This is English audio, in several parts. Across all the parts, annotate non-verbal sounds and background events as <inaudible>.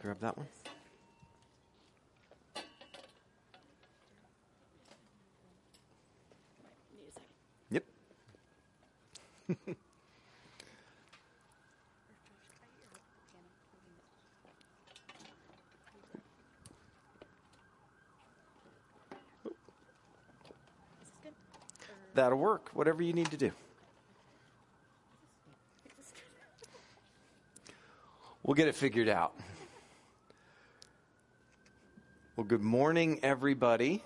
grab that one. Yep. <laughs> That'll work. Whatever you need to do. We'll get it figured out. Well, good morning, everybody.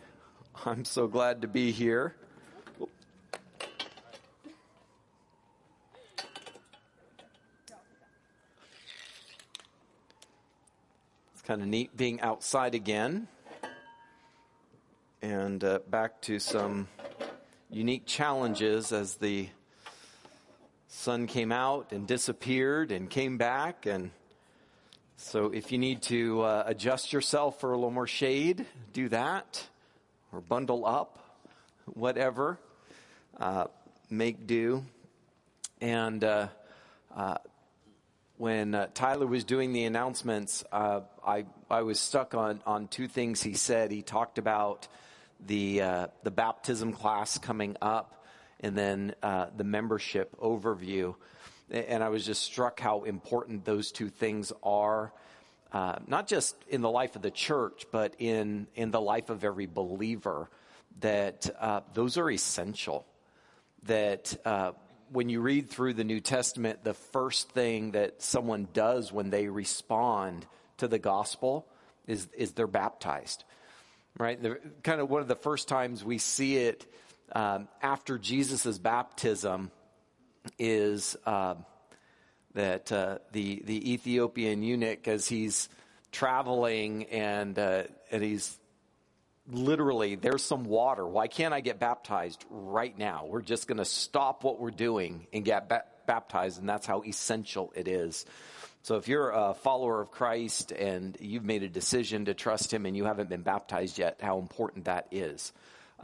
I'm so glad to be here. It's kind of neat being outside again and uh, back to some unique challenges as the sun came out and disappeared and came back and so if you need to uh, adjust yourself for a little more shade do that or bundle up whatever uh, make do and uh, uh when uh, Tyler was doing the announcements, uh, I I was stuck on on two things he said. He talked about the the baptism class coming up, and then the membership overview. And I was just struck how important those two things are, uh, not just in the life of the church, but in in the life of every believer. That uh, those are essential. That uh, when you read through the New Testament, the first thing that someone does when they respond to the gospel is is they're baptized right? The, kind of one of the first times we see it um, after Jesus' baptism is uh, that uh, the the Ethiopian eunuch, as he's traveling and uh, and he's literally there's some water. Why can't I get baptized right now? We're just going to stop what we're doing and get ba- baptized, and that's how essential it is. So if you're a follower of Christ and you've made a decision to trust Him and you haven't been baptized yet, how important that is.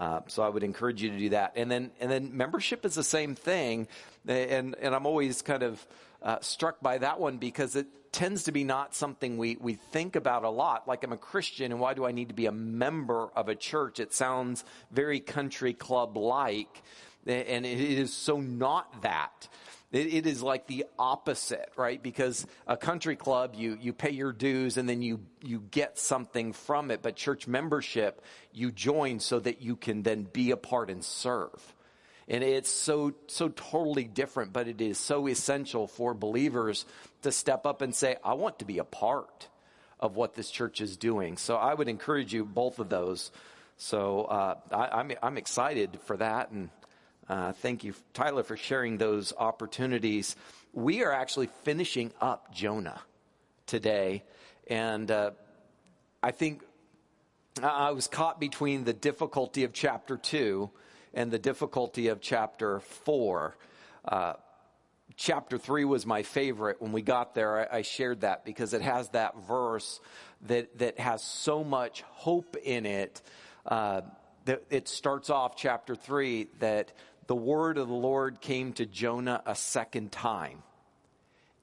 Uh, so I would encourage you to do that. And then, and then membership is the same thing. And, and I'm always kind of uh, struck by that one because it tends to be not something we, we think about a lot. Like I'm a Christian and why do I need to be a member of a church? It sounds very country club like. And it is so not that. It, it is like the opposite, right? Because a country club, you, you pay your dues and then you, you get something from it. But church membership, you join so that you can then be a part and serve. And it's so, so totally different, but it is so essential for believers to step up and say, I want to be a part of what this church is doing. So I would encourage you both of those. So uh, I, I'm, I'm excited for that. And uh, thank you, Tyler, for sharing those opportunities. We are actually finishing up Jonah today. And uh, I think I was caught between the difficulty of chapter 2 and the difficulty of chapter 4. Uh, chapter 3 was my favorite. When we got there, I, I, shared that because it has that verse that, that has so much hope in it. Uh, that it starts off chapter 3 that the word of the Lord came to Jonah a second time.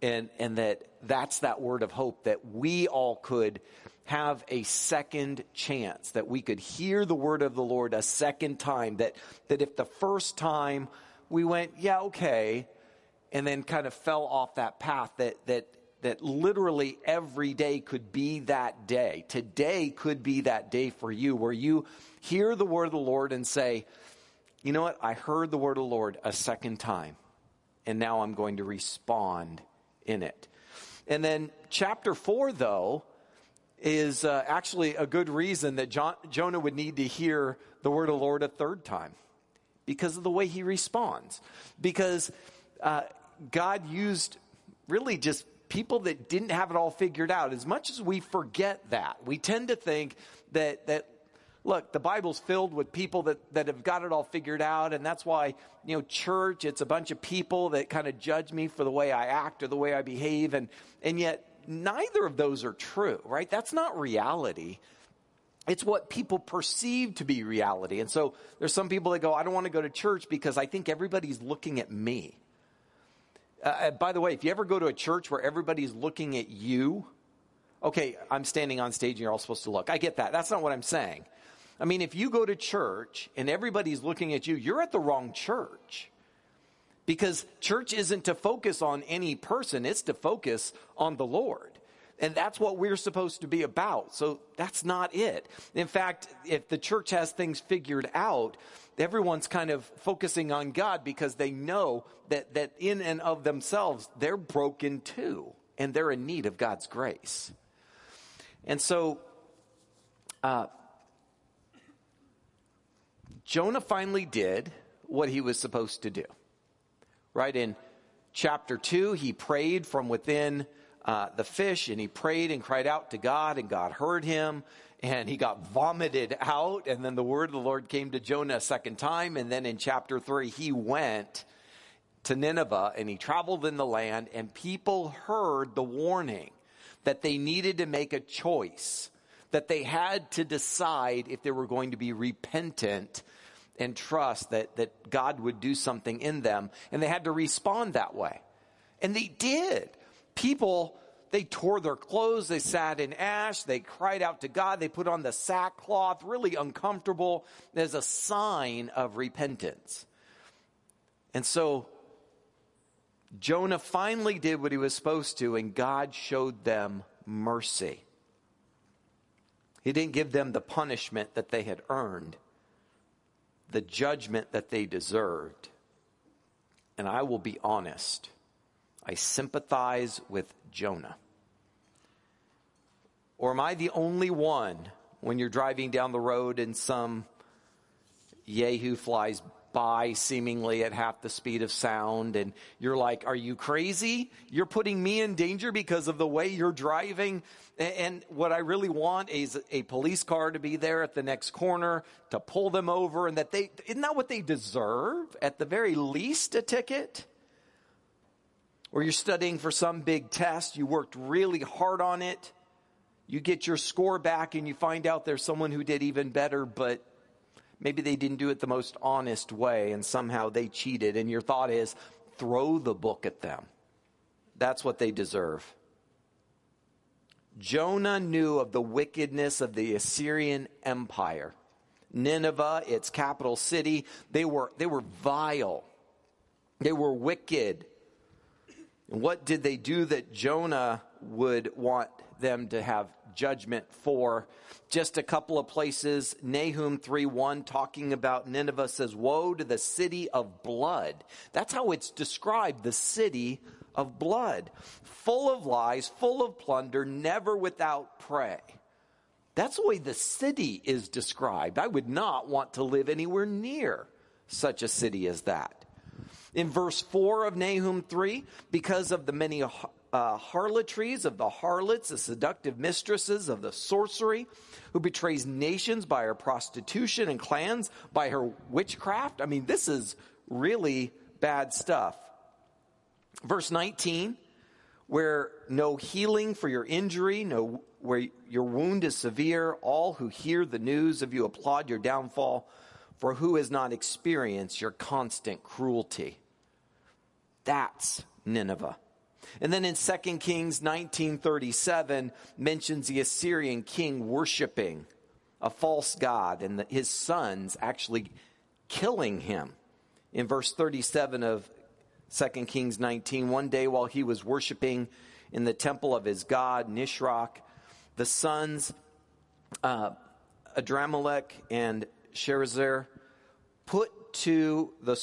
And, and that that's that word of hope that we all could have a second chance, that we could hear the word of the Lord a second time, that, that if the first time we went, yeah, okay, and then kind of fell off that path, that, that, that literally every day could be that day. Today could be that day for you where you hear the word of the Lord and say, you know what? I heard the word of the Lord a second time, and now I'm going to respond in it. And then chapter four, though, is uh, actually a good reason that John, Jonah would need to hear the word of the Lord a third time because of the way he responds. Because uh, God used really just people that didn't have it all figured out. As much as we forget that, we tend to think that, that look, the Bible's filled with people that, that have got it all figured out. And that's why, you know, church, it's a bunch of people that kind of judge me for the way I act or the way I behave. And, and yet neither of those are true, right? That's not reality. It's what people perceive to be reality. And so there's some people that go, I don't want to go to church because I think everybody's looking at me. Uh, by the way, if you ever go to a church where everybody's looking at you, Okay, I'm standing on stage and you're all supposed to look. I get that. That's not what I'm saying. I mean, if you go to church and everybody's looking at you, you're at the wrong church. Because church isn't to focus on any person, it's to focus on the Lord. And that's what we're supposed to be about. So that's not it. In fact, if the church has things figured out, everyone's kind of focusing on God because they know that, that in and of themselves, they're broken too. And they're in need of God's grace. And so, uh, Jonah finally did what he was supposed to do. Right in chapter 2, he prayed from within uh, the fish and he prayed and cried out to God, and God heard him and he got vomited out. And then the word of the Lord came to Jonah a second time. And then in chapter 3, he went to Nineveh and he traveled in the land, and people heard the warning that they needed to make a choice, that they had to decide if they were going to be repentant and trust that, that God would do something in them. And they had to respond that way. And they did. People, they tore their clothes, they sat in ash, they cried out to God, they put on the sackcloth, really uncomfortable, as a sign of repentance. And so Jonah finally did what he was supposed to, and God showed them mercy. He didn't give them the punishment that they had earned the judgment that they deserved. And I will be honest, I sympathize with Jonah. Or am I the only one when you're driving down the road and some Yahoo flies by seemingly at half the speed of sound and you're like, are you crazy? You're putting me in danger because of the way you're driving. And what I really want is a police car to be there at the next corner to pull them over and that they, isn't that what they deserve? At the very least, a ticket? Or you're studying for some big test, you worked really hard on it, you get your score back and you find out there's someone who did even better, but Maybe they didn't do it the most honest way and somehow they cheated, and your thought is throw the book at them. That's what they deserve. Jonah knew of the wickedness of the Assyrian Empire. Nineveh, its capital city, they were, they were vile. They were wicked. What did they do that Jonah would want them to have judgment for. Just a couple of places, Nahum 3:1 talking about Nineveh says, "Woe to the city of blood." That's how it's described, the city of blood, full of lies, full of plunder, never without prey. That's the way the city is described. I would not want to live anywhere near such a city as that. In verse 4 of Nahum 3, because of the many uh, harlotries of the harlots, the seductive mistresses of the sorcery, who betrays nations by her prostitution and clans by her witchcraft. I mean, this is really bad stuff. Verse 19, where no healing for your injury, no, where your wound is severe, all who hear the news of you applaud your downfall, for who has not experienced your constant cruelty? That's Nineveh. And then in 2 Kings 1937 mentions the Assyrian king worshiping a false god and the, his sons actually killing him. In verse 37 of 2 Kings 19, one day while he was worshiping in the temple of his god Nisroch, the sons uh, Adramelech and Sharezer put to the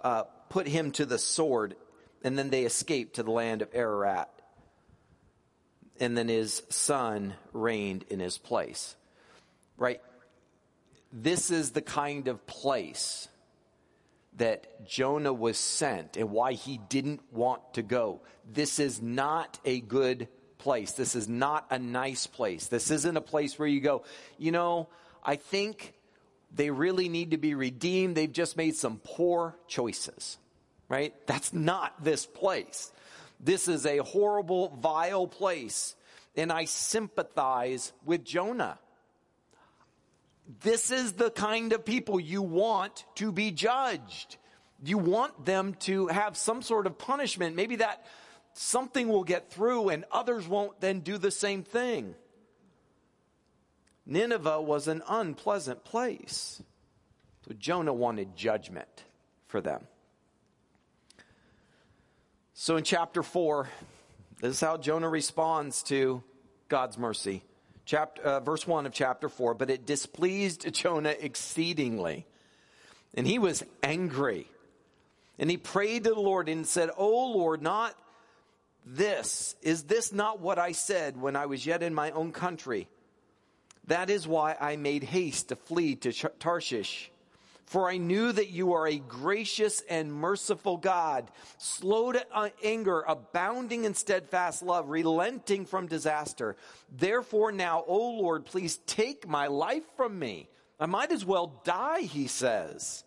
uh, put him to the sword and then they escaped to the land of Ararat. And then his son reigned in his place. Right? This is the kind of place that Jonah was sent and why he didn't want to go. This is not a good place. This is not a nice place. This isn't a place where you go, you know, I think they really need to be redeemed. They've just made some poor choices right? That's not this place. This is a horrible, vile place. And I sympathize with Jonah. This is the kind of people you want to be judged. You want them to have some sort of punishment. Maybe that something will get through and others won't then do the same thing. Nineveh was an unpleasant place. So Jonah wanted judgment for them. So in chapter 4, this is how Jonah responds to God's mercy. Chapter, uh, verse 1 of chapter 4 But it displeased Jonah exceedingly, and he was angry. And he prayed to the Lord and said, Oh Lord, not this. Is this not what I said when I was yet in my own country? That is why I made haste to flee to Tarshish. For I knew that you are a gracious and merciful God, slow to uh, anger, abounding in steadfast love, relenting from disaster. Therefore now, O Lord, please take my life from me. I might as well die, he says.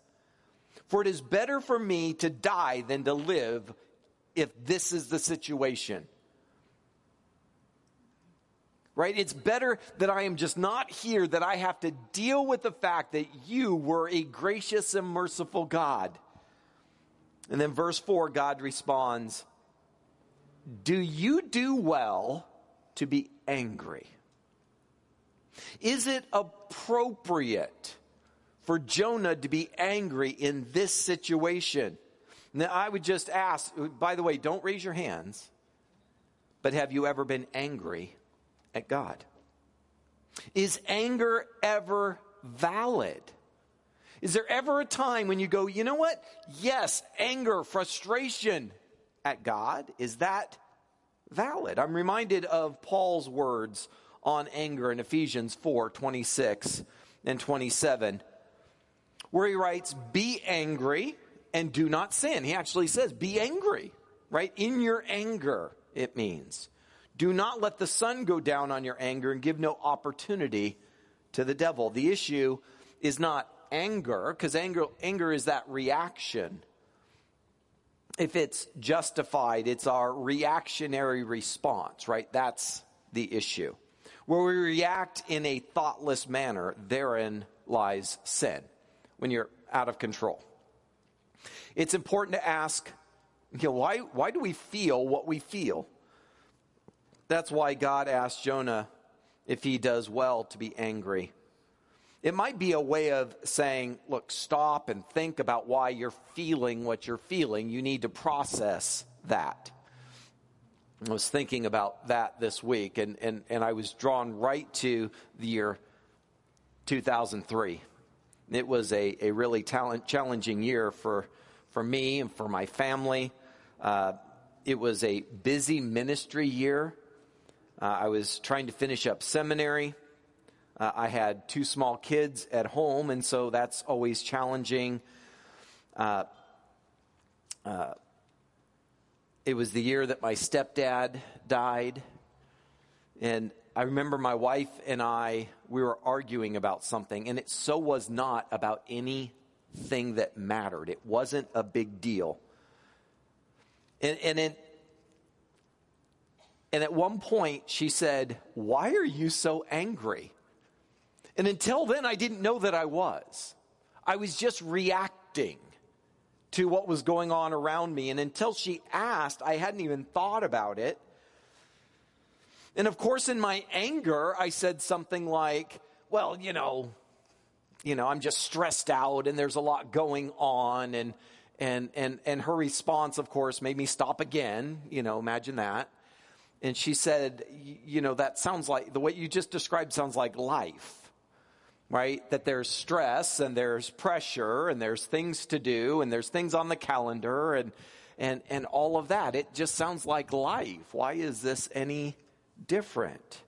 For it is better for me to die than to live if this is the situation right? It's better that I am just not here, that I have to deal with the fact that you were a gracious and merciful God. And then verse 4, God responds, Do you do well to be angry? Is it appropriate for Jonah to be angry in this situation? Now, I would just ask, by the way, don't raise your hands, but have you ever been angry at God? Is anger ever valid? Is there ever a time when you go, you know what? Yes, anger, frustration at God. Is that valid? I'm reminded of Paul's words on anger in Ephesians 4 26 and 27, where he writes, Be angry and do not sin. He actually says, Be angry, right? In your anger, it means. Do not let the sun go down on your anger and give no opportunity to the devil. The issue is not anger, because anger, anger is that reaction. If it's justified, it's our reactionary response, right? That's the issue. Where we react in a thoughtless manner, therein lies sin, when you're out of control. It's important to ask, you know, why, why do we feel what we feel? That's why God asked Jonah if he does well to be angry. It might be a way of saying, look, stop and think about why you're feeling what you're feeling. You need to process that. I was thinking about that this week, and, and, and I was drawn right to the year 2003. It was a, a really talent, challenging year for, for me and for my family. Uh, it was a busy ministry year. Uh, I was trying to finish up seminary. Uh, I had two small kids at home, and so that's always challenging. Uh, uh, it was the year that my stepdad died. And I remember my wife and I, we were arguing about something, and it so was not about anything that mattered. It wasn't a big deal. And, and and at one point, she said, Why are you so angry? And until then, I didn't know that I was. I was just reacting to what was going on around me. And until she asked, I hadn't even thought about it. And of course, in my anger, I said something like, Well, you know, you know, I'm just stressed out and there's a lot going on. And, and, and, and her response, of course, made me stop again. You know, imagine that. And she said, You know, that sounds like the way you just described sounds like life, right? That there's stress and there's pressure and there's things to do and there's things on the calendar and, and, and all of that. It just sounds like life. Why is this any different?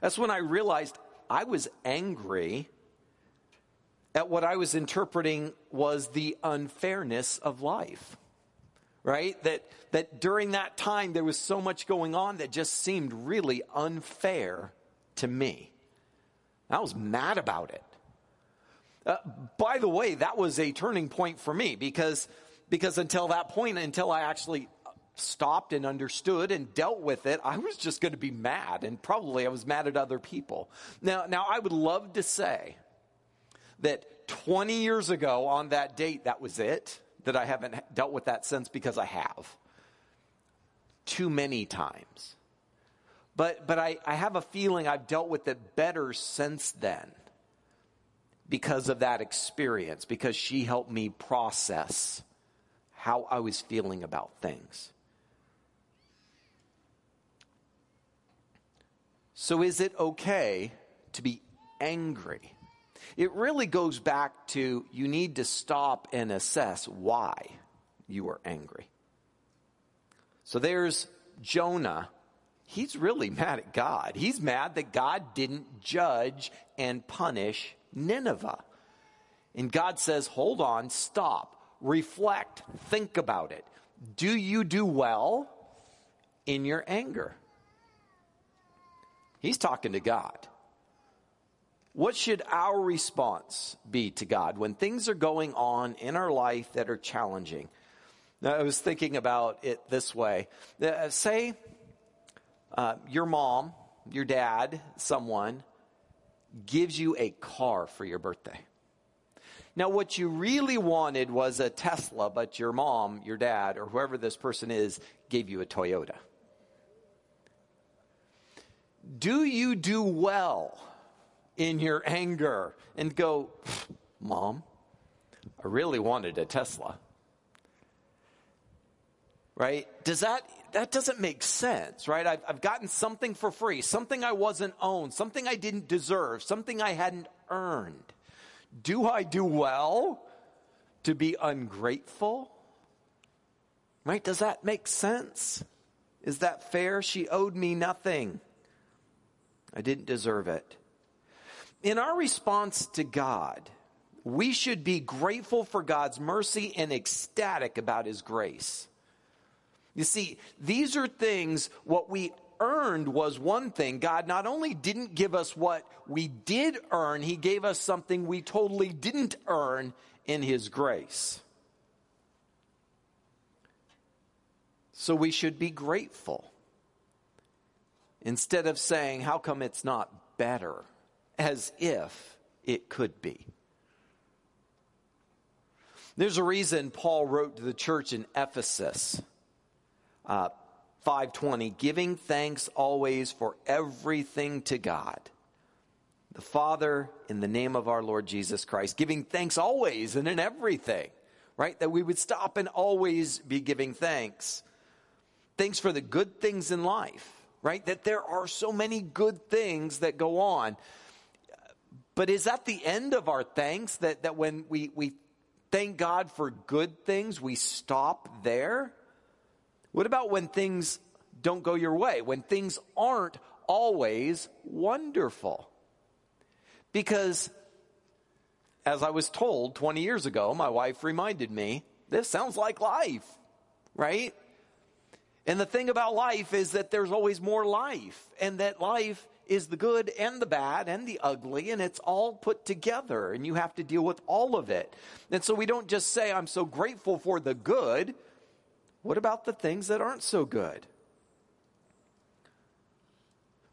That's when I realized I was angry at what I was interpreting was the unfairness of life right? That, that during that time there was so much going on that just seemed really unfair to me. I was mad about it. Uh, by the way, that was a turning point for me because, because until that point, until I actually stopped and understood and dealt with it, I was just going to be mad and probably I was mad at other people. Now, now I would love to say that 20 years ago on that date, that was it that I haven't dealt with that since because I have. Too many times. But, but I, I have a feeling I've dealt with it better since then because of that experience, because she helped me process how I was feeling about things. So, is it okay to be angry? It really goes back to you need to stop and assess why you are angry. So, there's Jonah he's really mad at God. He's mad that God didn't judge and punish Nineveh. And God says, hold on, stop, reflect, think about it. Do you do well in your anger? He's talking to God. What should our response be to God when things are going on in our life that are challenging? Now, I was thinking about it this way. Uh, say uh, your mom, your dad, someone gives you a car for your birthday. Now, what you really wanted was a Tesla, but your mom, your dad, or whoever this person is gave you a Toyota. Do you do well in your anger and go, Mom, I really wanted a Tesla? Right? Does that that doesn't make sense, right? I've, I've gotten something for free, something I wasn't owned, something I didn't deserve, something I hadn't earned. Do I do well to be ungrateful? Right? Does that make sense? Is that fair? She owed me nothing. I didn't deserve it. In our response to God, we should be grateful for God's mercy and ecstatic about His grace. You see, these are things, what we earned was one thing. God not only didn't give us what we did earn, He gave us something we totally didn't earn in His grace. So we should be grateful. Instead of saying, How come it's not better? As if it could be. There's a reason Paul wrote to the church in Ephesus uh, 520, giving thanks always for everything to God, the Father, in the name of our Lord Jesus Christ, giving thanks always and in everything, right? That we would stop and always be giving thanks. Thanks for the good things in life, right? That there are so many good things that go on. But is that the end of our thanks? That, that when we, we thank God for good things, we stop there? What about when things don't go your way? When things aren't always wonderful? Because, as I was told 20 years ago, my wife reminded me, this sounds like life, right? And the thing about life is that there's always more life, and that life is the good and the bad and the ugly, and it's all put together, and you have to deal with all of it. And so we don't just say, I'm so grateful for the good. What about the things that aren't so good?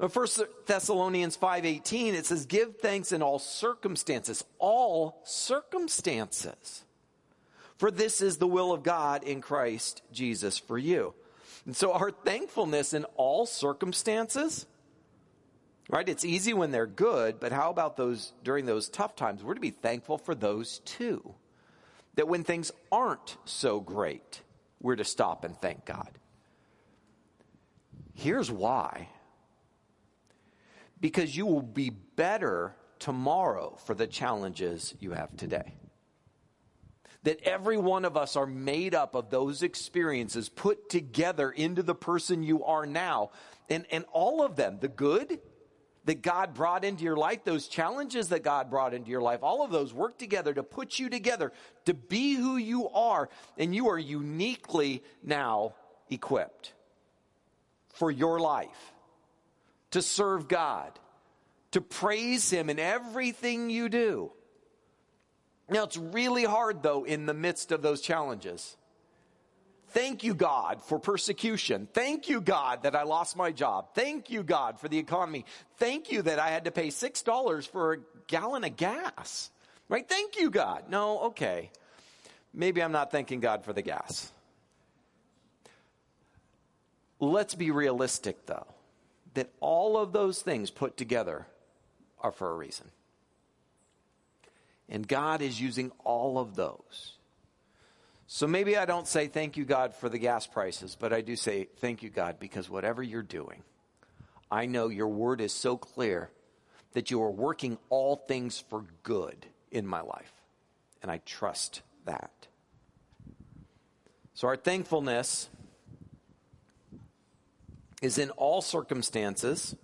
First Thessalonians 5:18 it says give thanks in all circumstances all circumstances for this is the will of God in Christ Jesus for you. And so our thankfulness in all circumstances right it's easy when they're good but how about those during those tough times we're to be thankful for those too. That when things aren't so great we're to stop and thank God. Here's why because you will be better tomorrow for the challenges you have today. That every one of us are made up of those experiences put together into the person you are now. And, and all of them, the good that God brought into your life, those challenges that God brought into your life, all of those work together to put you together to be who you are. And you are uniquely now equipped for your life to serve God, to praise Him in everything you do. Now, it's really hard, though, in the midst of those challenges. Thank you, God, for persecution. Thank you, God, that I lost my job. Thank you, God, for the economy. Thank you that I had to pay $6 for a gallon of gas. Right? Thank you, God. No, okay. maybe I'm not thanking God for the gas. Let's be realistic, though, that all of those things put together are for a reason. And God is using all of those. So maybe I don't say thank you, God, for the gas prices, but I do say thank you, God, because whatever you're doing, I know your word is so clear that you are working all things for good in my life. And I trust that. So our thankfulness is in all circumstances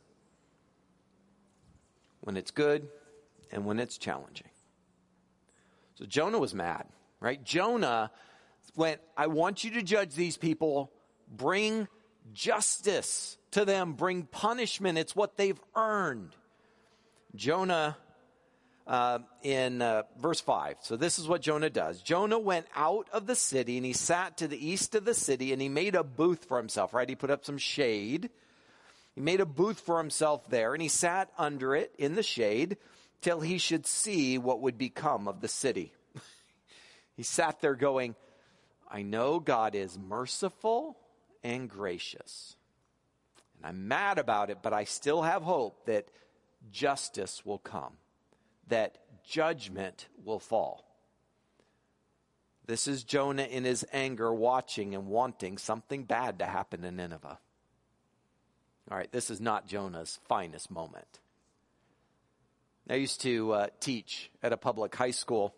when it's good and when it's challenging. So Jonah was mad, right? Jonah went, I want you to judge these people, bring justice to them, bring punishment. It's what they've earned. Jonah uh, in uh, verse 5. So this is what Jonah does. Jonah went out of the city and he sat to the east of the city and he made a booth for himself, right? He put up some shade. He made a booth for himself there and he sat under it in the shade till he should see what would become of the city. <laughs> he sat there going, I know God is merciful and gracious. And I'm mad about it, but I still have hope that justice will come that judgment will fall. This is Jonah in his anger watching and wanting something bad to happen in Nineveh. All right, this is not Jonah's finest moment. I used to uh, teach at a public high school.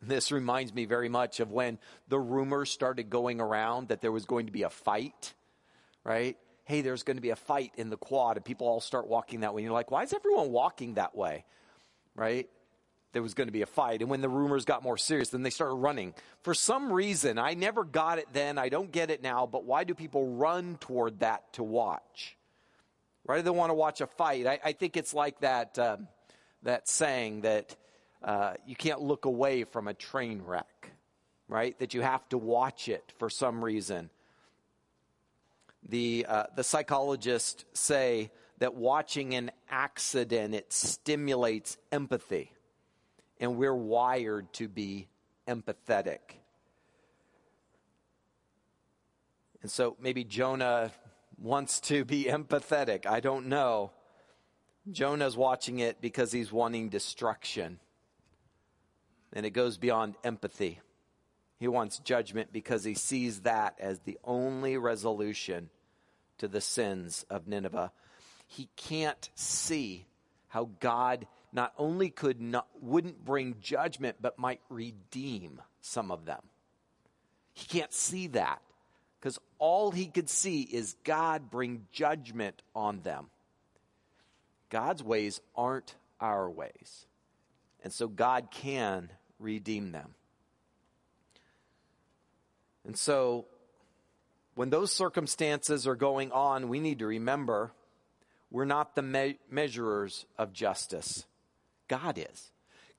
This reminds me very much of when the rumors started going around that there was going to be a fight, right? Hey, there's going to be a fight in the quad, and people all start walking that way. And you're like, why is everyone walking that way? right? There was going to be a fight. And when the rumors got more serious, then they started running. For some reason, I never got it then. I don't get it now. But why do people run toward that to watch? Do they want to watch a fight? I, I think it's like that, uh, that saying that uh, you can't look away from a train wreck, right? That you have to watch it for some reason. The, uh, the psychologists say that watching an accident, it stimulates empathy. And we're wired to be empathetic. And so maybe Jonah wants to be <laughs> empathetic. I don't know. Jonah's watching it because he's wanting destruction. And it goes beyond empathy. He wants judgment because he sees that as the only resolution to the sins of Nineveh he can't see how God not only could not, wouldn't bring judgment, but might redeem some of them. He can't see that because all he could see is God bring judgment on them. God's ways aren't our ways. And so God can redeem them. And so when those circumstances are going on, we need to remember we're not the me- measurers of justice. God is.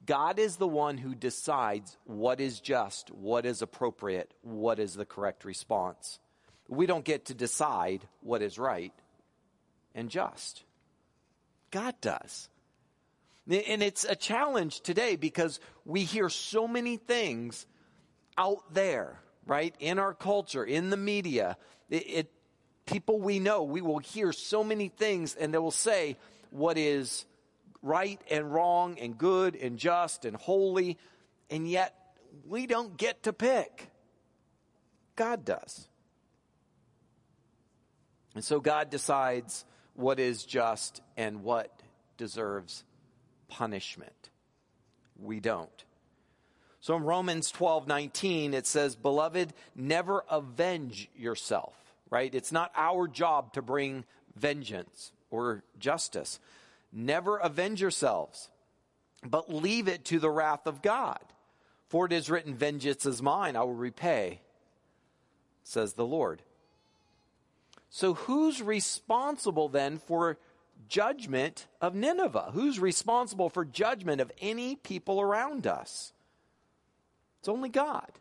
God is the one who decides what is just, what is appropriate, what is the correct response. We don't get to decide what is right and just. God does. And it's a challenge today because we hear so many things out there, right? In our culture, in the media. It, it people we know, we will hear so many things and they will say what is right and wrong and good and just and holy, and yet we don't get to pick. God does. And so God decides what is just and what deserves punishment. We don't. So in Romans 12 19, it says, Beloved, never avenge yourself right? It's not our job to bring vengeance or justice. Never avenge yourselves, but leave it to the wrath of God. For it is written, Vengeance is mine, I will repay, says the Lord. So, who's responsible then for judgment of Nineveh? Who's responsible for judgment of any people around us? It's only God,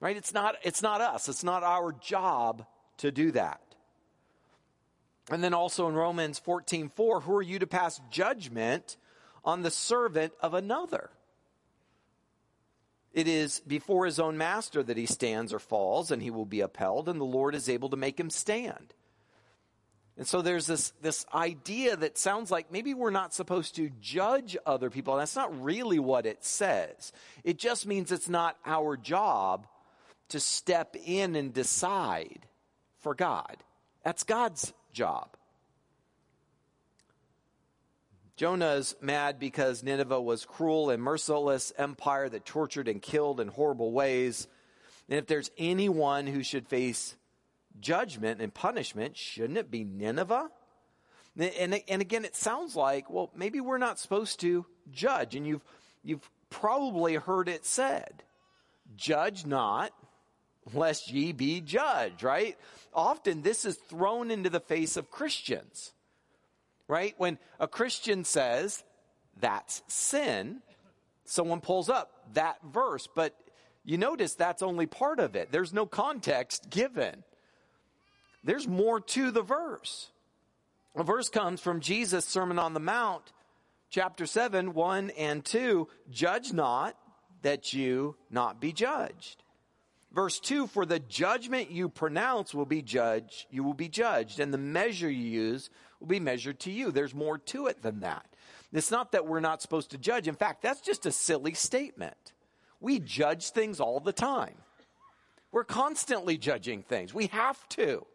right? It's not, it's not us. It's not our job to do that. And then also in Romans 14 4, who are you to pass judgment on the servant of another? It is before his own master that he stands or falls, and he will be upheld, and the Lord is able to make him stand. And so there's this, this idea that sounds like maybe we're not supposed to judge other people. And that's not really what it says. It just means it's not our job to step in and decide for God. That's God's job. Jonah's mad because Nineveh was cruel and merciless empire that tortured and killed in horrible ways. And if there's anyone who should face judgment and punishment, shouldn't it be Nineveh? And, and again, it sounds like, well, maybe we're not supposed to judge. And you've, you've probably heard it said, judge not, lest ye be judged, right? Often this is thrown into the face of Christians, right? When a Christian says, that's sin, someone pulls up that verse, but you notice that's only part of it. There's no context given. There's more to the verse. A verse comes from Jesus' Sermon on the Mount, chapter 7, 1 and 2. Judge not that you not be judged. Verse 2 For the judgment you pronounce will be judged, you will be judged, and the measure you use will be measured to you. There's more to it than that. It's not that we're not supposed to judge. In fact, that's just a silly statement. We judge things all the time. We're constantly judging things. We have to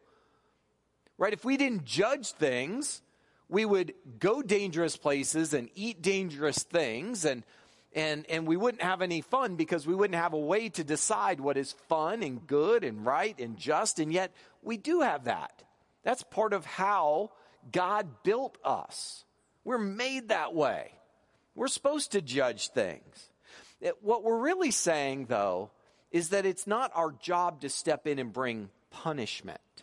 right? If we didn't judge things, we would go dangerous places and eat dangerous things and and and we wouldn't have any fun because we wouldn't have a way to decide what is fun and good and right and just and yet we do have that. That's part of how God built us. We're made that way. We're supposed to judge things. It, what we're really saying though is that it's not our job to step in and bring punishment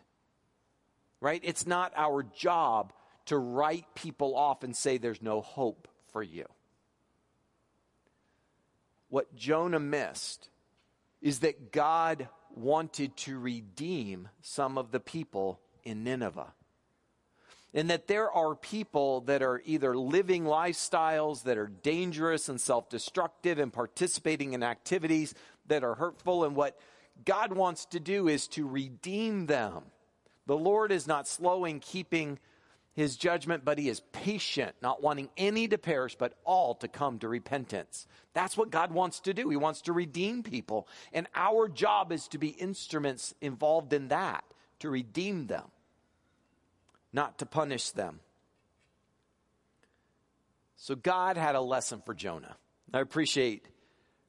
right? It's not our job to write people off and say there's no hope for you. What Jonah missed is that God wanted to redeem some of the people in Nineveh. And that there are people that are either living lifestyles that are dangerous and self destructive and participating in activities that are hurtful. And what God wants to do is to redeem them the Lord is not slow in keeping his judgment, but he is patient, not wanting any to perish, but all to come to repentance. That's what God wants to do. He wants to redeem people. And our job is to be instruments involved in that, to redeem them, not to punish them. So God had a lesson for Jonah. I appreciate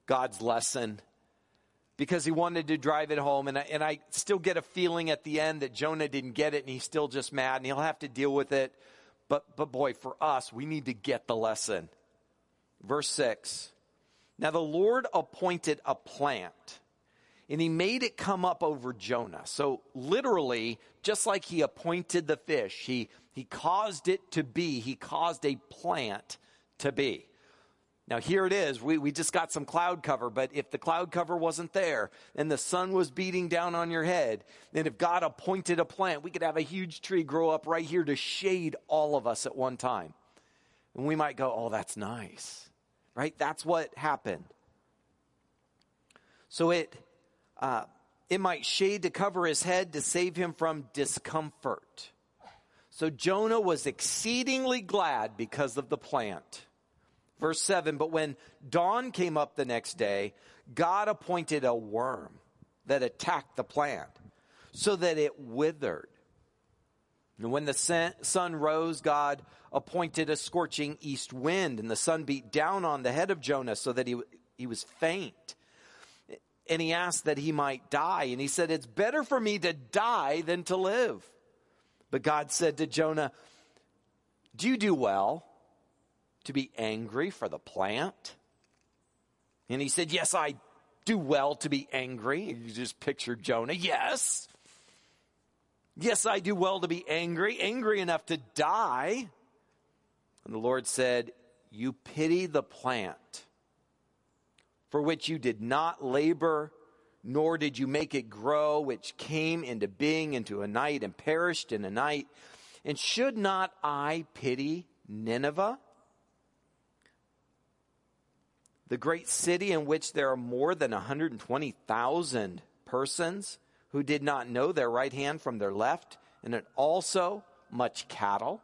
God's lesson because he wanted to drive it home. And I, and I still get a feeling at the end that Jonah didn't get it and he's still just mad and he'll have to deal with it. But, but boy, for us, we need to get the lesson. Verse 6. Now the Lord appointed a plant and he made it come up over Jonah. So literally, just like he appointed the fish, he, he caused it to be, he caused a plant to be. Now, here it is. We, we just got some cloud cover, but if the cloud cover wasn't there and the sun was beating down on your head, then if God appointed a plant, we could have a huge tree grow up right here to shade all of us at one time. And we might go, oh, that's nice, right? That's what happened. So it, uh, it might shade to cover his head to save him from discomfort. So Jonah was exceedingly glad because of the plant. Verse 7 But when dawn came up the next day, God appointed a worm that attacked the plant so that it withered. And when the sun rose, God appointed a scorching east wind, and the sun beat down on the head of Jonah so that he, he was faint. And he asked that he might die. And he said, It's better for me to die than to live. But God said to Jonah, Do you do well? To be angry for the plant? And he said, Yes, I do well to be angry. You just picture Jonah. Yes. Yes, I do well to be angry, angry enough to die. And the Lord said, You pity the plant for which you did not labor, nor did you make it grow, which came into being into a night and perished in a night. And should not I pity Nineveh? The great city in which there are more than 120,000 persons who did not know their right hand from their left, and it also much cattle?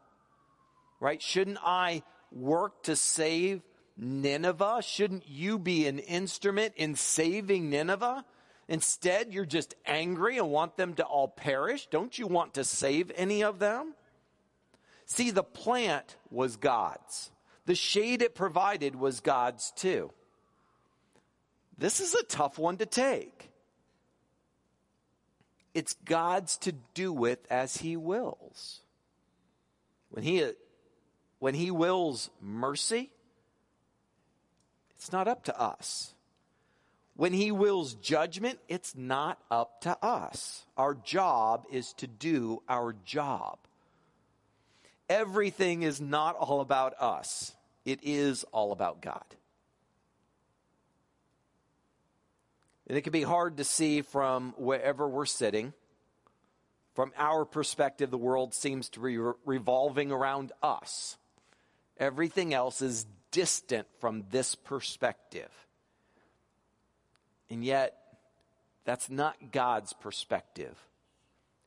Right? Shouldn't I work to save Nineveh? Shouldn't you be an instrument in saving Nineveh? Instead, you're just angry and want them to all perish. Don't you want to save any of them? See, the plant was God's. The shade it provided was God's too. This is a tough one to take. It's God's to do with as He wills. When He, when he wills mercy, it's not up to us. When He wills judgment, it's not up to us. Our job is to do our job. Everything is not all about us, it is all about God. And it can be hard to see from wherever we're sitting. From our perspective, the world seems to be re- revolving around us. Everything else is distant from this perspective. And yet, that's not God's perspective.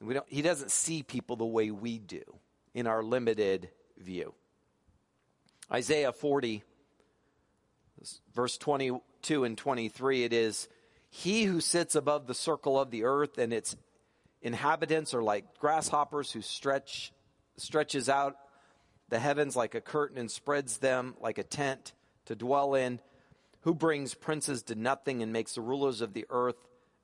We don't, he doesn't see people the way we do in our limited view. Isaiah 40, verse 22 and 23, it is, He who sits above the circle of the earth and its inhabitants are like grasshoppers who stretch, stretches out the heavens like a curtain and spreads them like a tent to dwell in, who brings princes to nothing and makes the rulers of the earth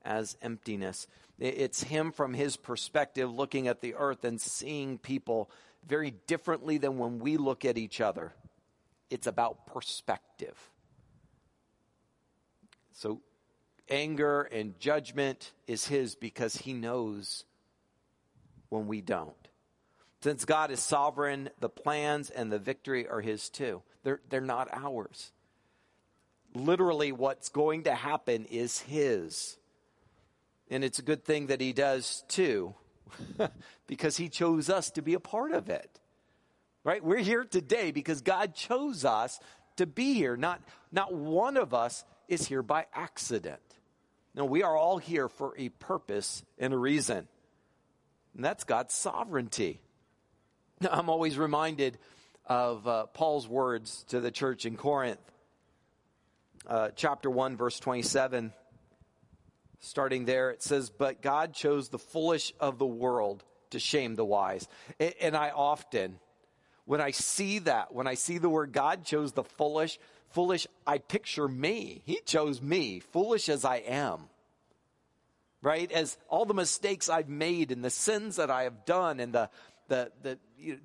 as emptiness. It's him from his perspective looking at the earth and seeing people very differently than when we look at each other. It's about perspective. So, anger and judgment is his because he knows when we don't. Since God is sovereign, the plans and the victory are his too. They're, they're not ours. Literally, what's going to happen is his. And it's a good thing that he does too, <laughs> because he chose us to be a part of it. Right? We're here today because God chose us to be here. Not, not one of us is here by accident. No, we are all here for a purpose and a reason. And that's God's sovereignty. Now, I'm always reminded of uh, Paul's words to the church in Corinth, uh, chapter 1, verse 27 starting there, it says, But God chose the foolish of the world to shame the wise. And I often, when I see that, when I see the word God chose the foolish, foolish, I picture me. He chose me, foolish as I am. Right? As all the mistakes I've made and the sins that I have done and the, the, the,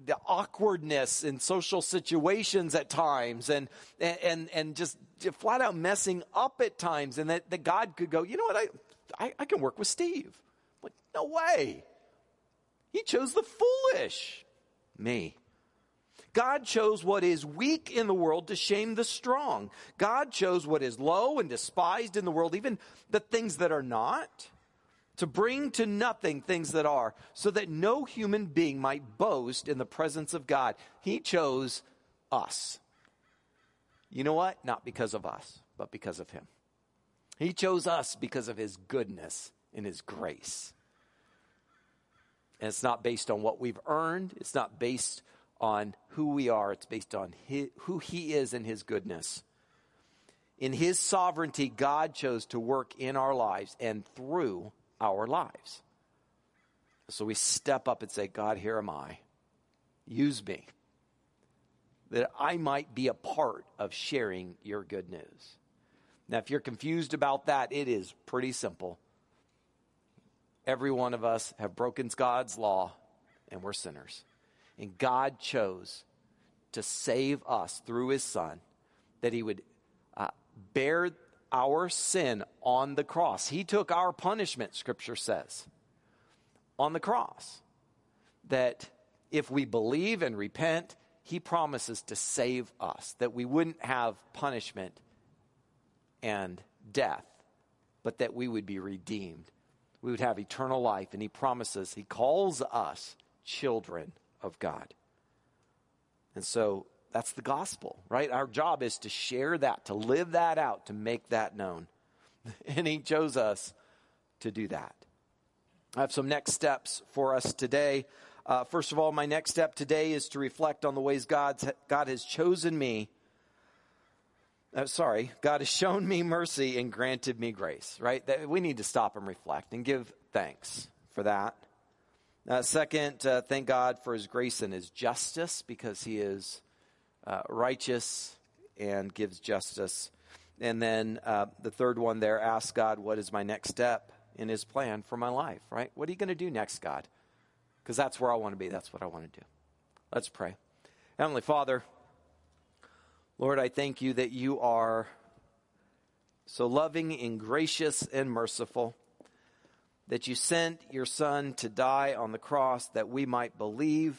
the awkwardness in social situations at times and, and, and just flat out messing up at times and that, that God could go, you know what, I, I, I can work with Steve. Like, no way. He chose the foolish. Me. God chose what is weak in the world to shame the strong. God chose what is low and despised in the world, even the things that are not to bring to nothing things that are, so that no human being might boast in the presence of God. He chose us. You know what? Not because of us, but because of Him. He chose us because of His goodness and His grace. And it's not based on what we've earned, it's not based on who we are, it's based on his, who He is and His goodness. In His sovereignty, God chose to work in our lives and through our lives. So we step up and say, God, here am I. Use me. That I might be a part of sharing your good news. Now, if you're confused about that, it is pretty simple. Every one of us have broken God's law, and we're sinners. And God chose to save us through his Son, that he would uh, bear our sin on the cross. He took our punishment, Scripture says, on the cross. That if we believe and repent, He promises to save us, that we wouldn't have punishment and death, but that we would be redeemed. We would have eternal life, and He promises, He calls us children of God. And so That's the gospel, right? Our job is to share that, to live that out, to make that known. <laughs> And He chose us to do that. I have some next steps for us today. Uh, first of all, my next step today is to reflect on the ways God's, God has chosen me. Uh, sorry, God has shown me mercy and granted me grace, right? That we need to stop and reflect and give thanks for that. Uh, second, uh, thank God for his grace and his justice because he is uh, righteous and gives justice. And then uh, the third one there, ask God, what is my next step in his plan for my life, right? What are you going to do next, God? Because that's where I want to be. That's what I want to do. Let's pray. Heavenly Father, Lord, I thank you that you are so loving and gracious and merciful that you sent your Son to die on the cross that we might believe